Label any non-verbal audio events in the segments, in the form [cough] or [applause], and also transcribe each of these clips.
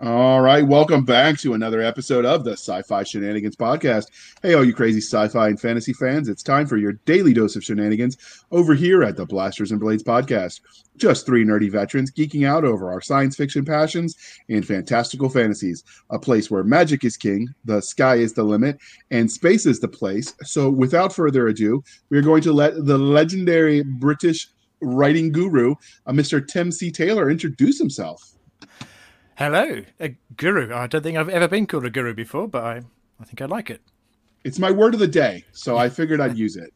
All right, welcome back to another episode of the Sci-Fi Shenanigans podcast. Hey, all you crazy sci-fi and fantasy fans, it's time for your daily dose of shenanigans over here at the Blasters and Blades podcast. Just three nerdy veterans geeking out over our science fiction passions and fantastical fantasies. A place where magic is king, the sky is the limit, and space is the place. So, without further ado, we are going to let the legendary British writing guru, uh, Mr. Tim C. Taylor, introduce himself. Hello, a guru. I don't think I've ever been called a guru before, but I, I think I like it. It's my word of the day, so I figured I'd use it.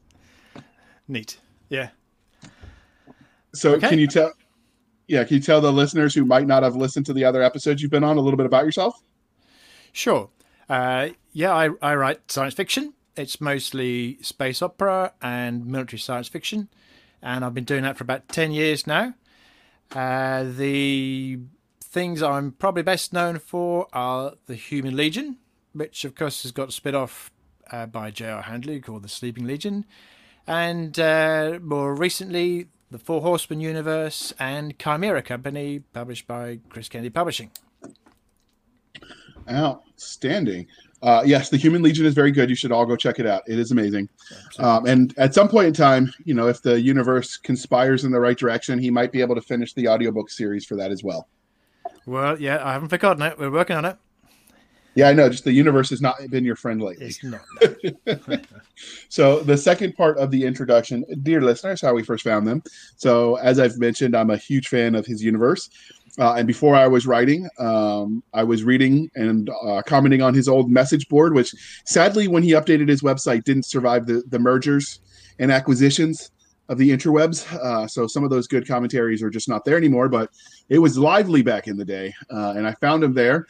[laughs] Neat. Yeah. So Okay. can you tell yeah, can you tell the listeners who might not have listened to the other episodes you've been on a little bit about yourself? Sure. Uh, yeah, I, I write science fiction. It's mostly space opera and military science fiction. And I've been doing that for about 10 years now. Uh, the things I'm probably best known for are The Human Legion, which, of course, has got spin off uh, by J.R. Handley called The Sleeping Legion. And uh, more recently, The Four Horsemen universe and Chimera Company, published by Chris Kennedy Publishing. Outstanding. Uh, yes, the Human Legion is very good. You should all go check it out. It is amazing. Um, and at some point in time, you know, if the universe conspires in the right direction, he might be able to finish the audiobook series for that as well. Well, yeah, I haven't forgotten it. We're working on it. Yeah, I know. Just the universe has not been your friend lately. It's not. [laughs] [laughs] So the second part of the introduction, dear listeners, how we first found them. So as I've mentioned, I'm a huge fan of his universe. Uh, and before I was writing, um, I was reading and uh, commenting on his old message board, which sadly, when he updated his website, didn't survive the, the mergers and acquisitions of the interwebs. Uh, so some of those good commentaries are just not there anymore. But it was lively back in the day, uh, and I found him there.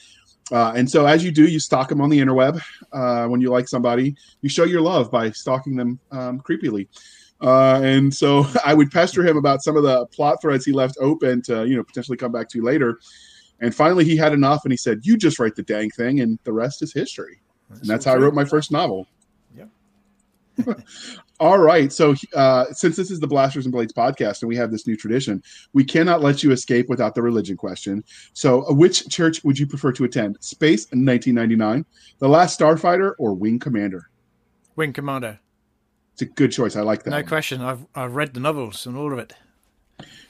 Uh, and so, as you do, you stalk them on the interweb. Uh, when you like somebody, you show your love by stalking them um, creepily. Uh, and so, [laughs] I would pester him about some of the plot threads he left open to, you know, potentially come back to later. And finally, he had enough, and he said, "You just write the dang thing, and the rest is history." and that's how I wrote my first novel. Yep. [laughs] All right. So, uh, since this is the Blasters and Blades podcast and we have this new tradition, we cannot let you escape without the religion question. So, uh, which church would you prefer to attend? Space in 1999, The Last Starfighter, or Wing Commander? Wing Commander. It's a good choice. I like that. No one. question. I've I've read the novels and all of it.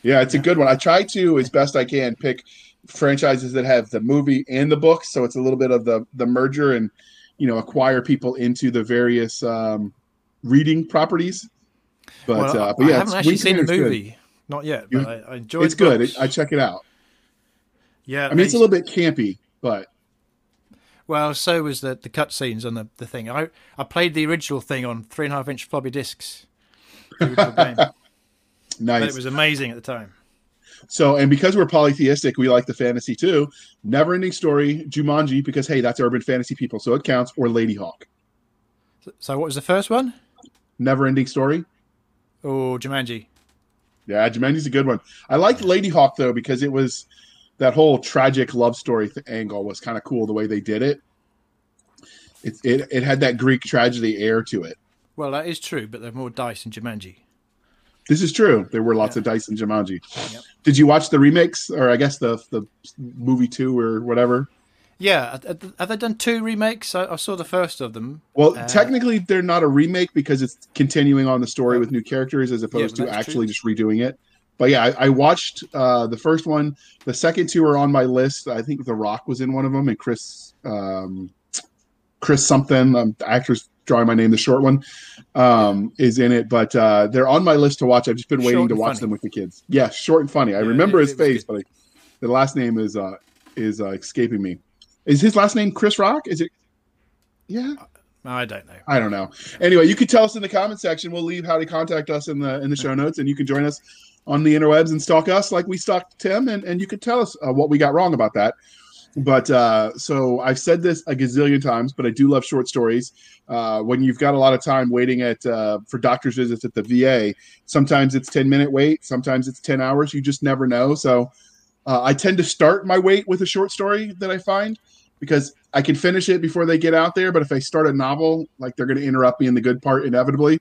Yeah, it's a good one. I try to, as best I can, pick franchises that have the movie and the book, so it's a little bit of the the merger and you know acquire people into the various um, reading properties. But well, uh, but yeah, I haven't actually seen the Commander's good. movie. Not yet, but I, I enjoyed. It's good. I check it out. yeah, I mean, it's a little bit campy, but Well, so was the the cutscenes on the, the thing. I I played the original thing on three and a half inch floppy disks. Game. [laughs] But nice. it was amazing at the time. So, and because we're polytheistic, we like the fantasy too. Never ending story, Jumanji, because hey, that's urban fantasy people, so it counts, or Ladyhawke. So what was the first one? Never ending story. Oh, Jumanji. Yeah, Jumanji's a good one. I liked Ladyhawke though because it was that whole tragic love story th- angle was kind of cool the way they did it. It, it. it had that Greek tragedy air to it. Well, that is true, but there are more dice in Jumanji. This is true. There were lots Yeah. of dice in Jumanji. Yep. Did you watch the remakes, or I guess the the movie two or whatever? Yeah, have- they done two remakes? I, I saw the first of them. Well, Uh, technically, they're not a remake because it's continuing on the story with new characters as opposed but to actually just redoing it. But yeah, I, I watched uh, the first one. The second two are on my list. I think The Rock was in one of them, and Chris um, Chris something. Um, the actor's drawing my name. The short one um, is in it, but uh, they're on my list to watch. I've just been waiting Short to watch funny. them with the kids. Yeah, short and funny. I Yeah, remember it- his it face, good. but I, the last name is uh, is uh, escaping me. Is his last name Chris Rock? Is it? Yeah. I don't know. I don't know. Anyway, you could tell us in the comment section. We'll leave how to contact us in the in the show notes, and you can join us on the interwebs and stalk us like we stalked Tim, and, and you could tell us uh, what we got wrong about that. But uh, so I've said this a gazillion times, but I do love short stories. Uh, when you've got a lot of time waiting at uh, for doctor's visits at the VA, sometimes it's ten minute wait, sometimes it's ten hours. You just never know. So uh, I tend to start my wait with a short story that I find because I can finish it before they get out there. But if I start a novel, like they're going to interrupt me in the good part inevitably.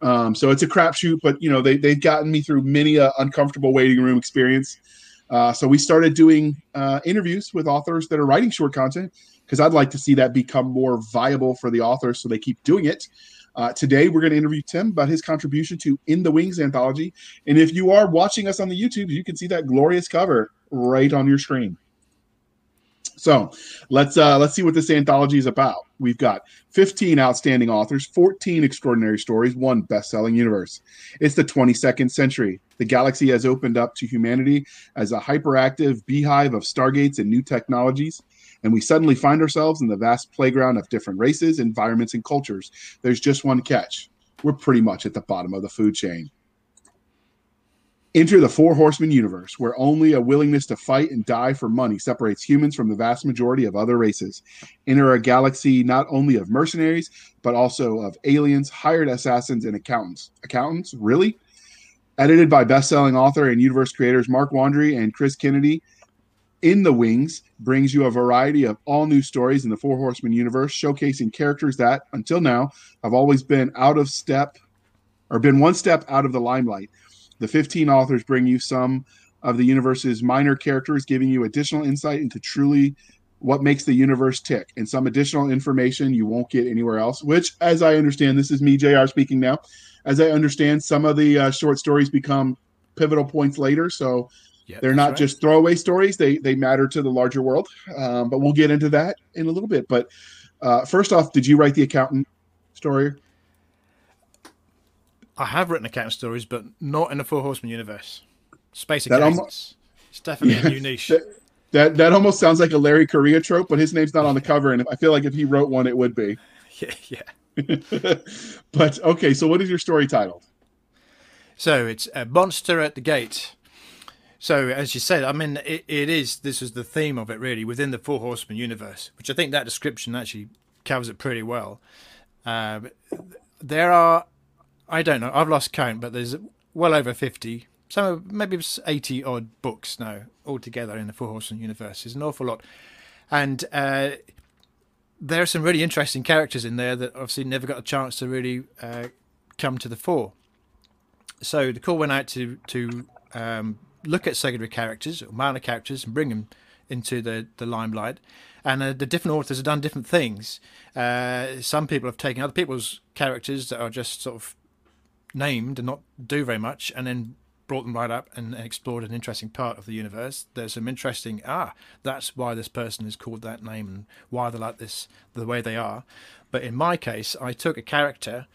Um, so it's a crapshoot, but you know they they've gotten me through many a uncomfortable waiting room experience. Uh, so we started doing uh, interviews with authors that are writing short content because I'd like to see that become more viable for the authors so they keep doing it. Uh, today, we're going to interview Tim about his contribution to In the Wings anthology. And if you are watching us on the YouTube, you can see that glorious cover right on your screen. So let's uh, let's see what this anthology is about. We've got 15 outstanding authors, 14 extraordinary stories, one best-selling universe. It's the 22nd century. The galaxy has opened up to humanity as a hyperactive beehive of stargates and new technologies and we suddenly find ourselves in the vast playground of different races, environments, and cultures. There's just one catch we're pretty much at the bottom of the food chain. Enter the Four Horsemen universe, where only a willingness to fight and die for money separates humans from the vast majority of other races. Enter a galaxy not only of mercenaries, but also of aliens, hired assassins, and accountants. Accountants? Really? Edited by best-selling author and universe creators Mark Wandrey and Chris Kennedy, in the Wings brings you a variety of all new stories in the Four Horsemen universe, showcasing characters that, until now, have always been out of step or been one step out of the limelight. The 15 authors bring you some of the universe's minor characters, giving you additional insight into truly what makes the universe tick and some additional information you won't get anywhere else. Which, as I understand, this is me, JR, speaking now. As I understand, some of the uh, short stories become pivotal points later. So yeah, They're not right. just throwaway stories; they they matter to the larger world. Um, but we'll get into that in a little bit. But uh, first off, did you write the accountant story? I have written accountant stories, but not in the Four Horsemen universe. Space accountants. Almost, it's definitely yeah, a new niche. [laughs] That, that, that almost sounds like a Larry Correia trope, but his name's not on the cover, and I feel like if he wrote one, it would be. [laughs] Yeah, yeah. [laughs] but okay, so what is your story titled? So it's a monster at the gate. So, as you said, I mean, it, it is. This is the theme of it, really, within the Four Horsemen universe, which I think that description actually covers it pretty well. Uh, there are, I don't know, I've lost count, but there's well over fifty, some maybe eighty odd books now altogether in the Four Horsemen universe. It's an awful lot, and uh, there are some really interesting characters in there that obviously never got a chance to really uh, come to the fore. So the call went out to to um, look at secondary characters or minor characters and bring them into the, the limelight. And uh, the different authors have done different things. Uh, some people have taken other people's characters that are just sort of named and not do very much, and then brought them right up and, explored an interesting part of the universe. There's some interesting ah, that's why this person is called that name and why they're like this the way they are. But in my case, I took a character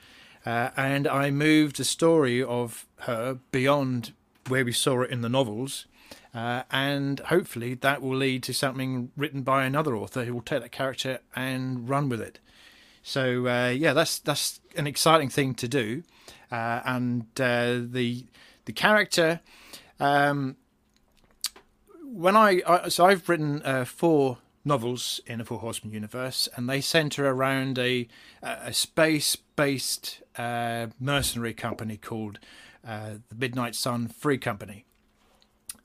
uh, and I moved the story of her beyond where we saw it in the novels. Uh, and hopefully that will lead to something written by another author who will take that character and run with it. So uh, yeah, that's that's an exciting thing to do, uh, and uh, the the character. Um, when I, I, so I've written uh, four novels in the Four Horsemen universe, and they centre around a a space based uh, mercenary company called uh, the Midnight Sun Free Company.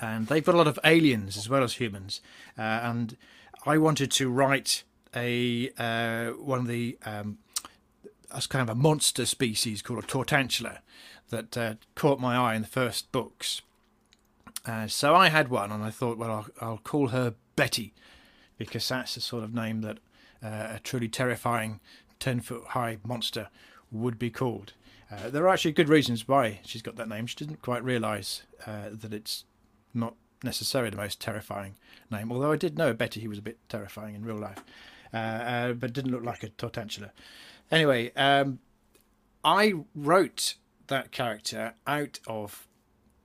And they've got a lot of aliens as well as humans. Uh, and I wanted to write a uh, one of the um, as kind of a monster species called a Tortantula that uh, caught my eye in the first books. Uh, so I had one, and I thought, well, I'll, I'll, call her Betty because that's the sort of name that uh, a truly terrifying ten foot high monster would be called. Uh, there are actually good reasons why she's got that name. She didn't quite realise uh, that it's not necessarily the most terrifying name, although I did know Betty he was a bit terrifying in real life, uh, uh but didn't look like a Tortantula. Anyway, um, I wrote that character out of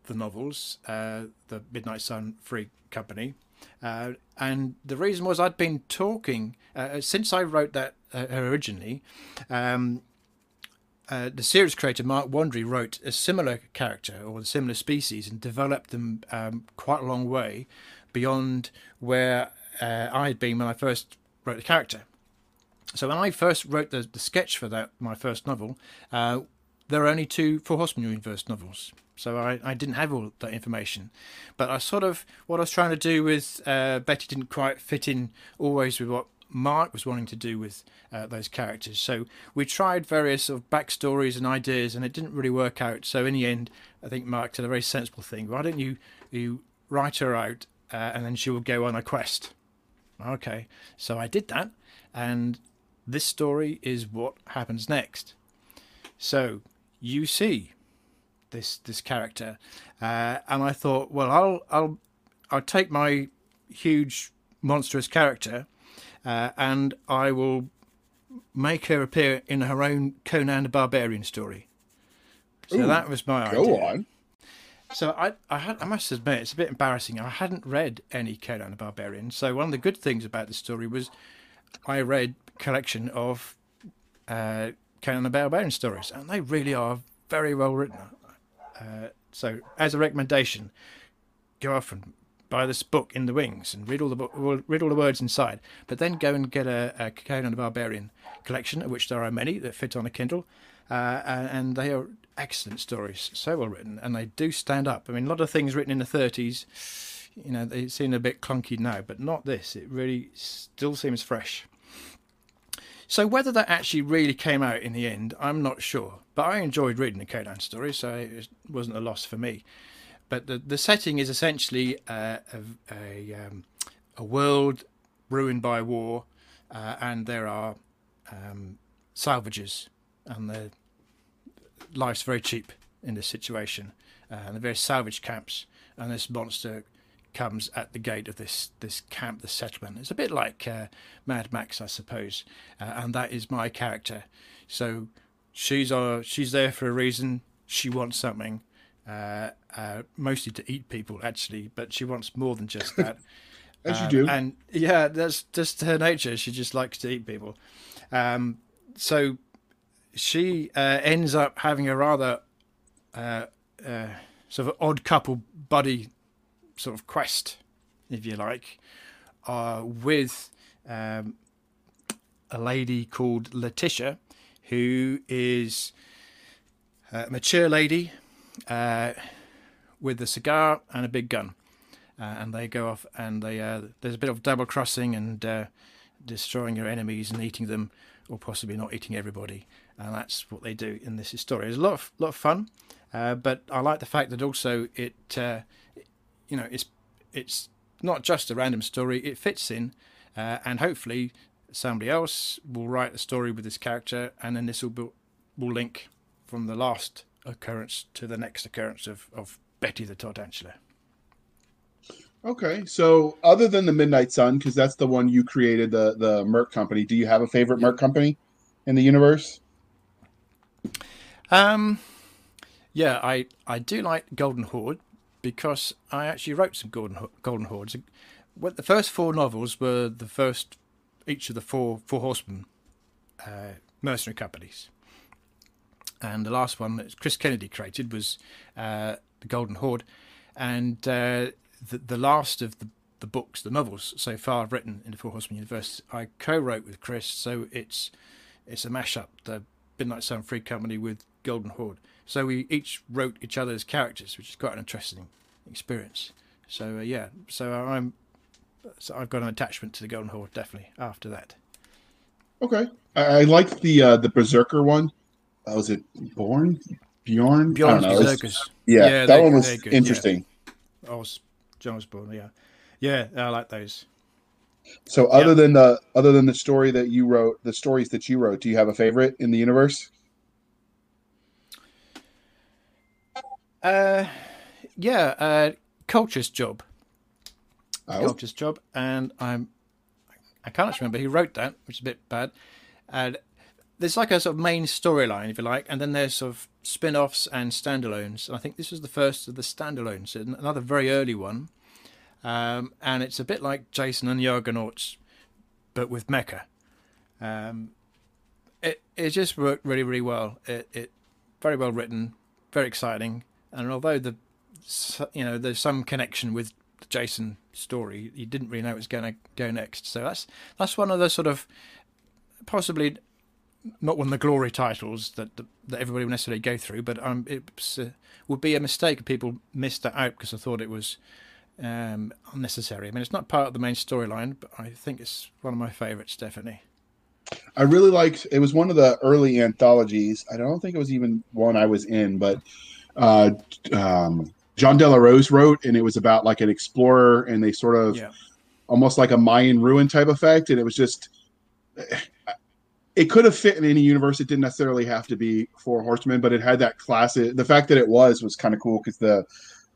the novels, uh, the Midnight Sun Free Company. Uh, and the reason was I'd been talking since I wrote that originally. Um, uh, the series creator Mark Wandrey wrote a similar character or a similar species and developed them um, quite a long way beyond where uh, I had been when I first wrote the character. So when I first wrote the, the sketch for that my first novel, uh, there are only two Four Horsemen universe novels. So I, I didn't have all that information, but I sort of what I was trying to do with uh, Betty didn't quite fit in always with what Mark was wanting to do with uh, those characters. So we tried various sort of backstories and ideas, and it didn't really work out. So in the end, I think Mark did a very sensible thing. Why don't you you write her out, uh, and then she will go on a quest. Okay, so I did that, and this story is what happens next. So you see this this character, uh, and I thought, well, I'll I'll I'll take my huge monstrous character, uh, and I will make her appear in her own Conan the Barbarian story. So Ooh, that was my go idea. Go on. So I, I, had, I must admit, it's a bit embarrassing. I hadn't read any Conan the Barbarian. So one of the good things about the story was I read a collection of uh, Conan the Barbarian stories, and they really are very well written. Uh, so as a recommendation, go off and buy this book in the wings and read all the book, read all the words inside. But then go and get a, a Conan the Barbarian collection, of which there are many that fit on a Kindle, uh, and they are excellent stories, so well written, and they do stand up. I mean, a lot of things written in the 30s, you know, they seem a bit clunky now, but not this. It really still seems fresh. So whether that actually really came out in the end, I'm not sure. But I enjoyed reading the Conan story, so it wasn't a loss for me. But the the setting is essentially uh, a a, um, a, world ruined by war, uh, and there are um, salvages, and the life's very cheap in this situation. Uh, and the various salvage camps, and this monster comes at the gate of this this camp, the settlement. It's a bit like uh, Mad Max, I suppose, uh, and that is my character. So she's uh, she's there for a reason. She wants something, uh, uh, mostly to eat people, actually, but she wants more than just that. [laughs] As um, you do, and yeah, that's just her nature. She just likes to eat people. Um, so she uh, ends up having a rather uh, uh, sort of odd couple buddy sort of quest, if you like, uh, with um, a lady called Letitia, who is a mature lady uh, with a cigar and a big gun. Uh, and they go off and they there's a bit of double crossing and destroying your enemies and eating them, or possibly not eating everybody and that's what they do in this story. It's a lot of lot of fun, uh, but I like the fact that also it, uh, you know, it's it's not just a random story. It fits in, uh, and hopefully somebody else will write a story with this character, and then this will be, will link from the last occurrence to the next occurrence of of Betty the Tarantula. Okay, so other than the Midnight Sun, because that's the one you created, the the Merc company. Do you have a favorite Merc company in the universe? Um, yeah, I I do like Golden Horde because I actually wrote some Golden Golden Hordes. Well, the first four novels were the first each of the four four horsemen uh, mercenary companies, and the last one that Chris Kennedy created was uh, the Golden Horde, and uh, the the last of the the books, the novels so far I've written in the Four Horsemen universe, I co-wrote with Chris, so it's it's a mashup. The Midnight Sun Free Company with Golden Horde. So we each wrote each other's characters, which is quite an interesting experience. So uh, yeah, so I'm so I've got an attachment to the Golden Horde definitely after that. Okay, I, liked the uh, the Berserker one. Uh, was it Born Bjorn? Bjorn. Yeah, yeah, that one was interesting. Yeah. I was Jon Osborne. Yeah, yeah, I like those. So other yep. than the other than the story that you wrote, the stories that you wrote, do you have a favorite in the universe? Uh, yeah, uh, Culture's job. Oh. Culture's job, and I'm I can't remember who wrote that, which is a bit bad. And there's like a sort of main storyline, if you like, and then there's sort of spin-offs and standalones. And I think this was the first of the standalones, another very early one. Um, and it's a bit like Jason and the Argonauts, but with mecha. Um, it it just worked really really well. It it very well written, very exciting, and although the you know there's some connection with the Jason story, you didn't really know it was going to go next. So that's that's one of the sort of possibly not one of the glory titles that that, that everybody would necessarily go through, but um, it uh, would be a mistake if people missed that out because I thought it was um, unnecessary. I mean, it's not part of the main storyline, but I think it's one of my favourites, definitely. I really liked. It was one of the early anthologies. I don't think it was even one I was in, but uh, um, john Jean Delarose wrote, and it was about like an explorer, and they sort of Yeah. almost like a Mayan ruin type effect, and it was just it could have fit in any universe. It didn't necessarily have to be Four Horsemen, but it had that classic. The fact that it was was kind of cool because the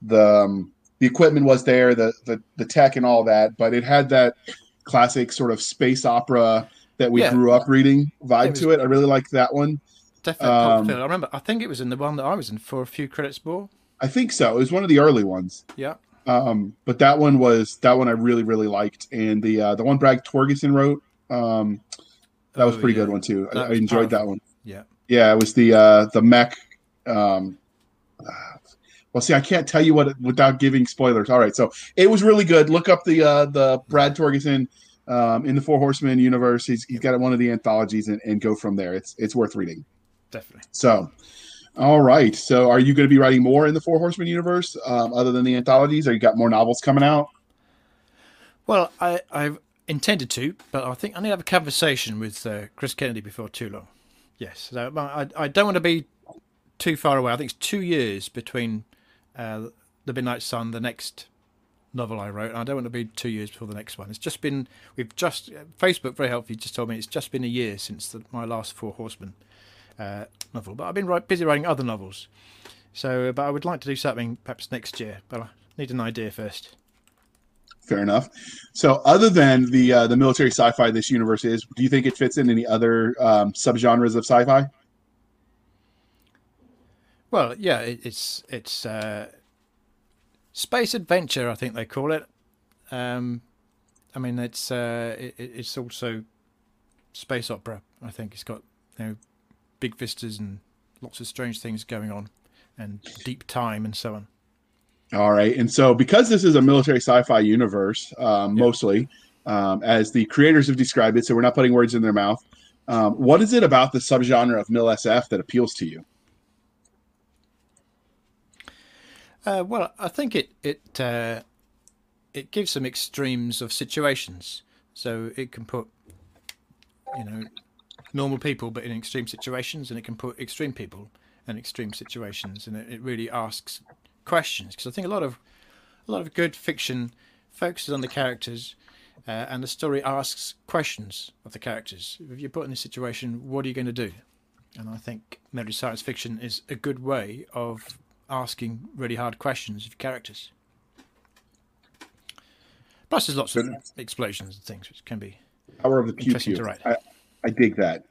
the um, the equipment was there, the, the the tech and all that, but it had that classic sort of space opera that we Yeah. grew up reading vibe It was- to it. I really liked that one. Definitely. Um, I remember. I think it was in the one that I was in for a few credits more. I think so. It was one of the early ones. Yeah. Um, but that one was that one I really really liked, and the uh, the one Brad Torgersen wrote um, that was Oh, pretty yeah. good one too. I, I enjoyed that one. Yeah. Yeah, it was the uh, the mech. Um, uh, well, see, I can't tell you what it, without giving spoilers. All right, so it was really good. Look up the uh, the Brad Torgersen um, in the Four Horsemen universe. He's he's got one of the anthologies, and, and go from there. It's it's worth reading. Definitely. So, all right. So, are you going to be writing more in the Four Horsemen universe um, other than the anthologies? Or you got more novels coming out? Well, I, I've intended to, but I think I need to have a conversation with uh, Chris Kennedy before too long. Yes, so I, I don't want to be too far away. I think it's two years between uh, the Midnight Sun, the next novel I wrote, I don't want to be two years before the next one. It's just been we've just Facebook very helpfully just told me it's just been a year since the, my last Four Horsemen uh, novel, but I've been busy writing other novels. So, but I would like to do something perhaps next year, but I need an idea first. Fair enough. So, other than the uh, the military sci-fi this universe is, do you think it fits in any other um, subgenres of sci-fi? Well, yeah, it, it's it's uh, space adventure. I think they call it. Um, I mean, it's uh, it, it's also space opera. I think it's got you know big vistas and lots of strange things going on, and deep time and so on. All right. And so, because this is a military sci-fi universe, um, Yeah. mostly um, as the creators have described it, so we're not putting words in their mouth. Um, what is it about the subgenre of mil SF that appeals to you? Uh, well, I think it it uh, it gives some extremes of situations, so it can put you know normal people, but in extreme situations, and it can put extreme people in extreme situations, and it, it really asks questions because I think a lot of a lot of good fiction focuses on the characters. Uh, and the story asks questions of the characters. If you're put in this situation, what are you going to do? And I think military science fiction is a good way of asking really hard questions of characters. Plus, there's lots of explosions and things which can be. Power of the pew Interesting pew. to write. I, I dig that.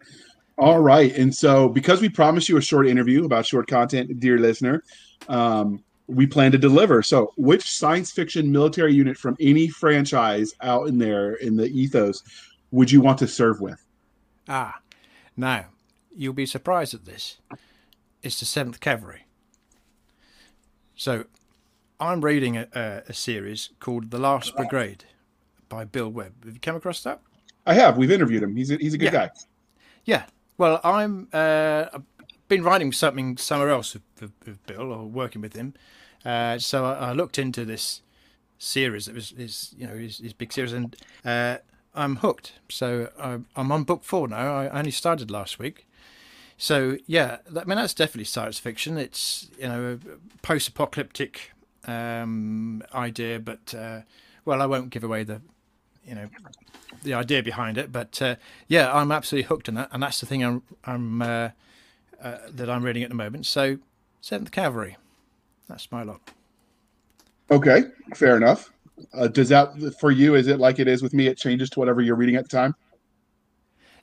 All right. And so, because we promised you a short interview about short content, dear listener, um, we plan to deliver. So, which science fiction military unit from any franchise out in there in the ethos would you want to serve with? Ah, now you'll be surprised at this. It's the Seventh Cavalry. So, I'm reading a, a, a series called The Last Brigade by Bill Webb. Have you come across that? I have. We've interviewed him. He's a, he's a good Yeah. guy. Yeah. Well, I'm. Uh, been writing something somewhere else with, with, with Bill or working with him. Uh, so I, I looked into this series that was his, you know, his, his big series, and uh, I'm hooked. So I, I'm on book four now. I only started last week. So yeah, I mean that's definitely science fiction. It's you know a post-apocalyptic um, idea, but uh, well, I won't give away the you know the idea behind it. But uh, yeah, I'm absolutely hooked on that, and that's the thing I'm, I'm uh, that I'm reading at the moment. So, Seventh Cavalry, that's my lot. Okay. Fair enough. Uh, does that, for you, is it like it is with me? It changes to whatever you're reading at the time?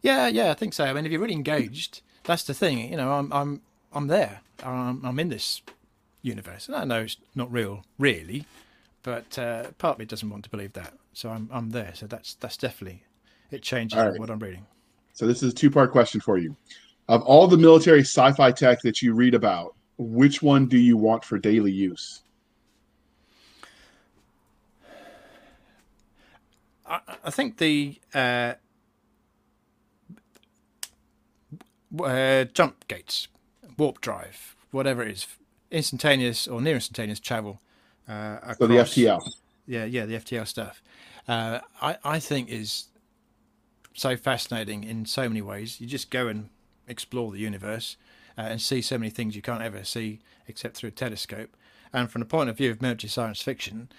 Yeah, yeah, I think so. I mean, if you're really engaged, that's the thing. You know, I'm I'm I'm there. I'm, I'm in this universe, and I know it's not real, really, but uh, part of me doesn't want to believe that. So I'm I'm there. So that's that's definitely it changes right. what I'm reading. So this is a two-part question for you. Of all the military sci-fi tech that you read about, which one do you want for daily use? I, I think the uh, uh, jump gates, warp drive, whatever it is, instantaneous or near instantaneous travel. Uh, So the FTL. yeah, yeah, the FTL stuff. Uh, I I think is so fascinating in so many ways. You just go and explore the universe uh, and see so many things you can't ever see except through a telescope. And from the point of view of military science fiction,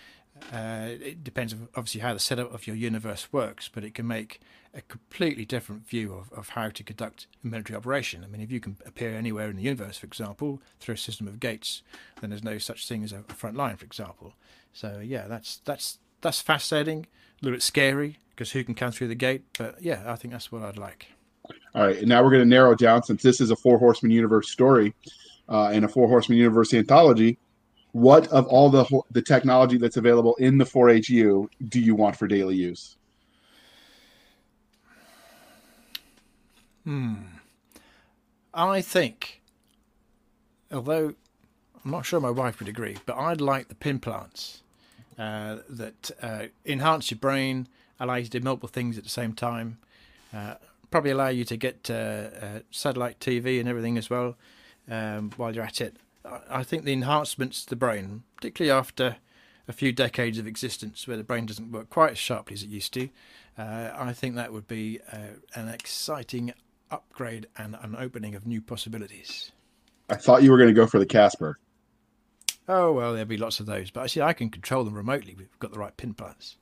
uh, it depends obviously how the setup of your universe works, but it can make a completely different view of, of how to conduct a military operation. I mean, if you can appear anywhere in the universe, for example, through a system of gates, then there's no such thing as a, front line, for example. So yeah, that's that's that's fascinating, a little bit scary because who can come through the gate? But yeah, I think that's what I'd like. All right, and now we're going to narrow down since this is a Four Horsemen universe story uh, and a Four Horsemen universe anthology. What of all the the technology that's available in the 4HU do you want for daily use? Hmm. I think, although I'm not sure my wife would agree, but I'd like the pinplants uh, that uh, enhance your brain, allow you to do multiple things at the same time, uh, probably allow you to get uh, uh, satellite TV and everything as well um, while you're at it. I think the enhancements to the brain, particularly after a few decades of existence where the brain doesn't work quite as sharply as it used to, uh, I think that would be an exciting upgrade and an opening of new possibilities. I thought you were going to go for the CASPer. Oh well, there'll be lots of those, but actually, I can control them remotely. We've got the right pinplants.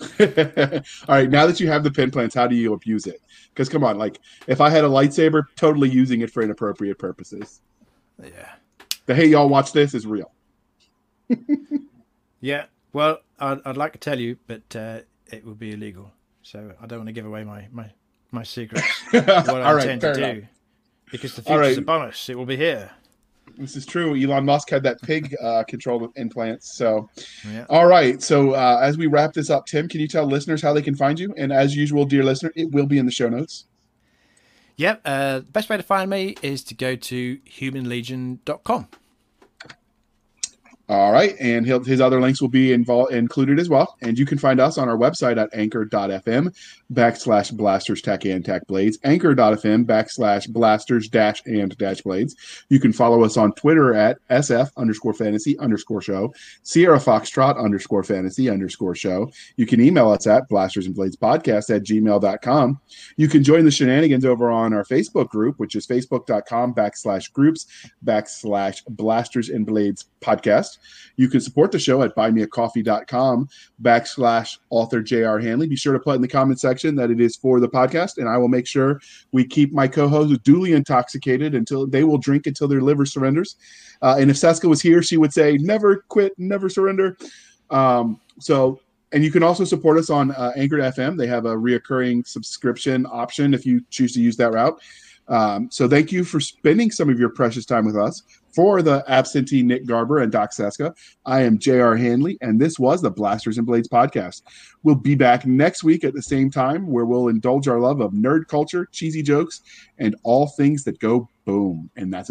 [laughs] All right, now that you have the pinplants, how do you abuse it? Because come on, like if I had a lightsaber, totally using it for inappropriate purposes. Yeah. The hey y'all watch this is real. [laughs] yeah. Well, I'd, I'd like to tell you, but uh, it would be illegal. So I don't want to give away my my my secrets. [laughs] what I intend to do. Enough. Because the future's right. a bonus. It will be here. This is true. Elon Musk had that pig [laughs] uh, controlled implants. So, yeah. all right. So, uh, as we wrap this up, Tim, can you tell listeners how they can find you? And as usual, dear listener, it will be in the show notes. Yep. Uh, best way to find me is to go to humanlegion.com. All right, and his other links will be involved included as well. And you can find us on our website at anchor.fm backslash blasters tech and tech blades, anchor.fm backslash blasters dash and dash blades. You can follow us on Twitter at SF underscore fantasy underscore show, Sierra Foxtrot underscore fantasy underscore show. You can email us at blasters and blades podcast at gmail.com. You can join the shenanigans over on our Facebook group, which is facebook.com backslash groups backslash blasters and blades podcast. You can support the show at buymeacoffee.com backslash author J.R. Handley. Be sure to put in the comment section that it is for the podcast, and I will make sure we keep my co-hosts duly intoxicated until they will drink until their liver surrenders. Uh, and if Cisca was here, she would say, never quit, never surrender. Um, so and you can also support us on uh, Anchor FM. They have a reoccurring subscription option if you choose to use that route. Um, so thank you for spending some of your precious time with us. For the absentee Nick Garber and Doc Cisca, I am J.R. Handley, and this was the Blasters and Blades podcast. We'll be back next week at the same time where we'll indulge our love of nerd culture, cheesy jokes, and all things that go boom. And that's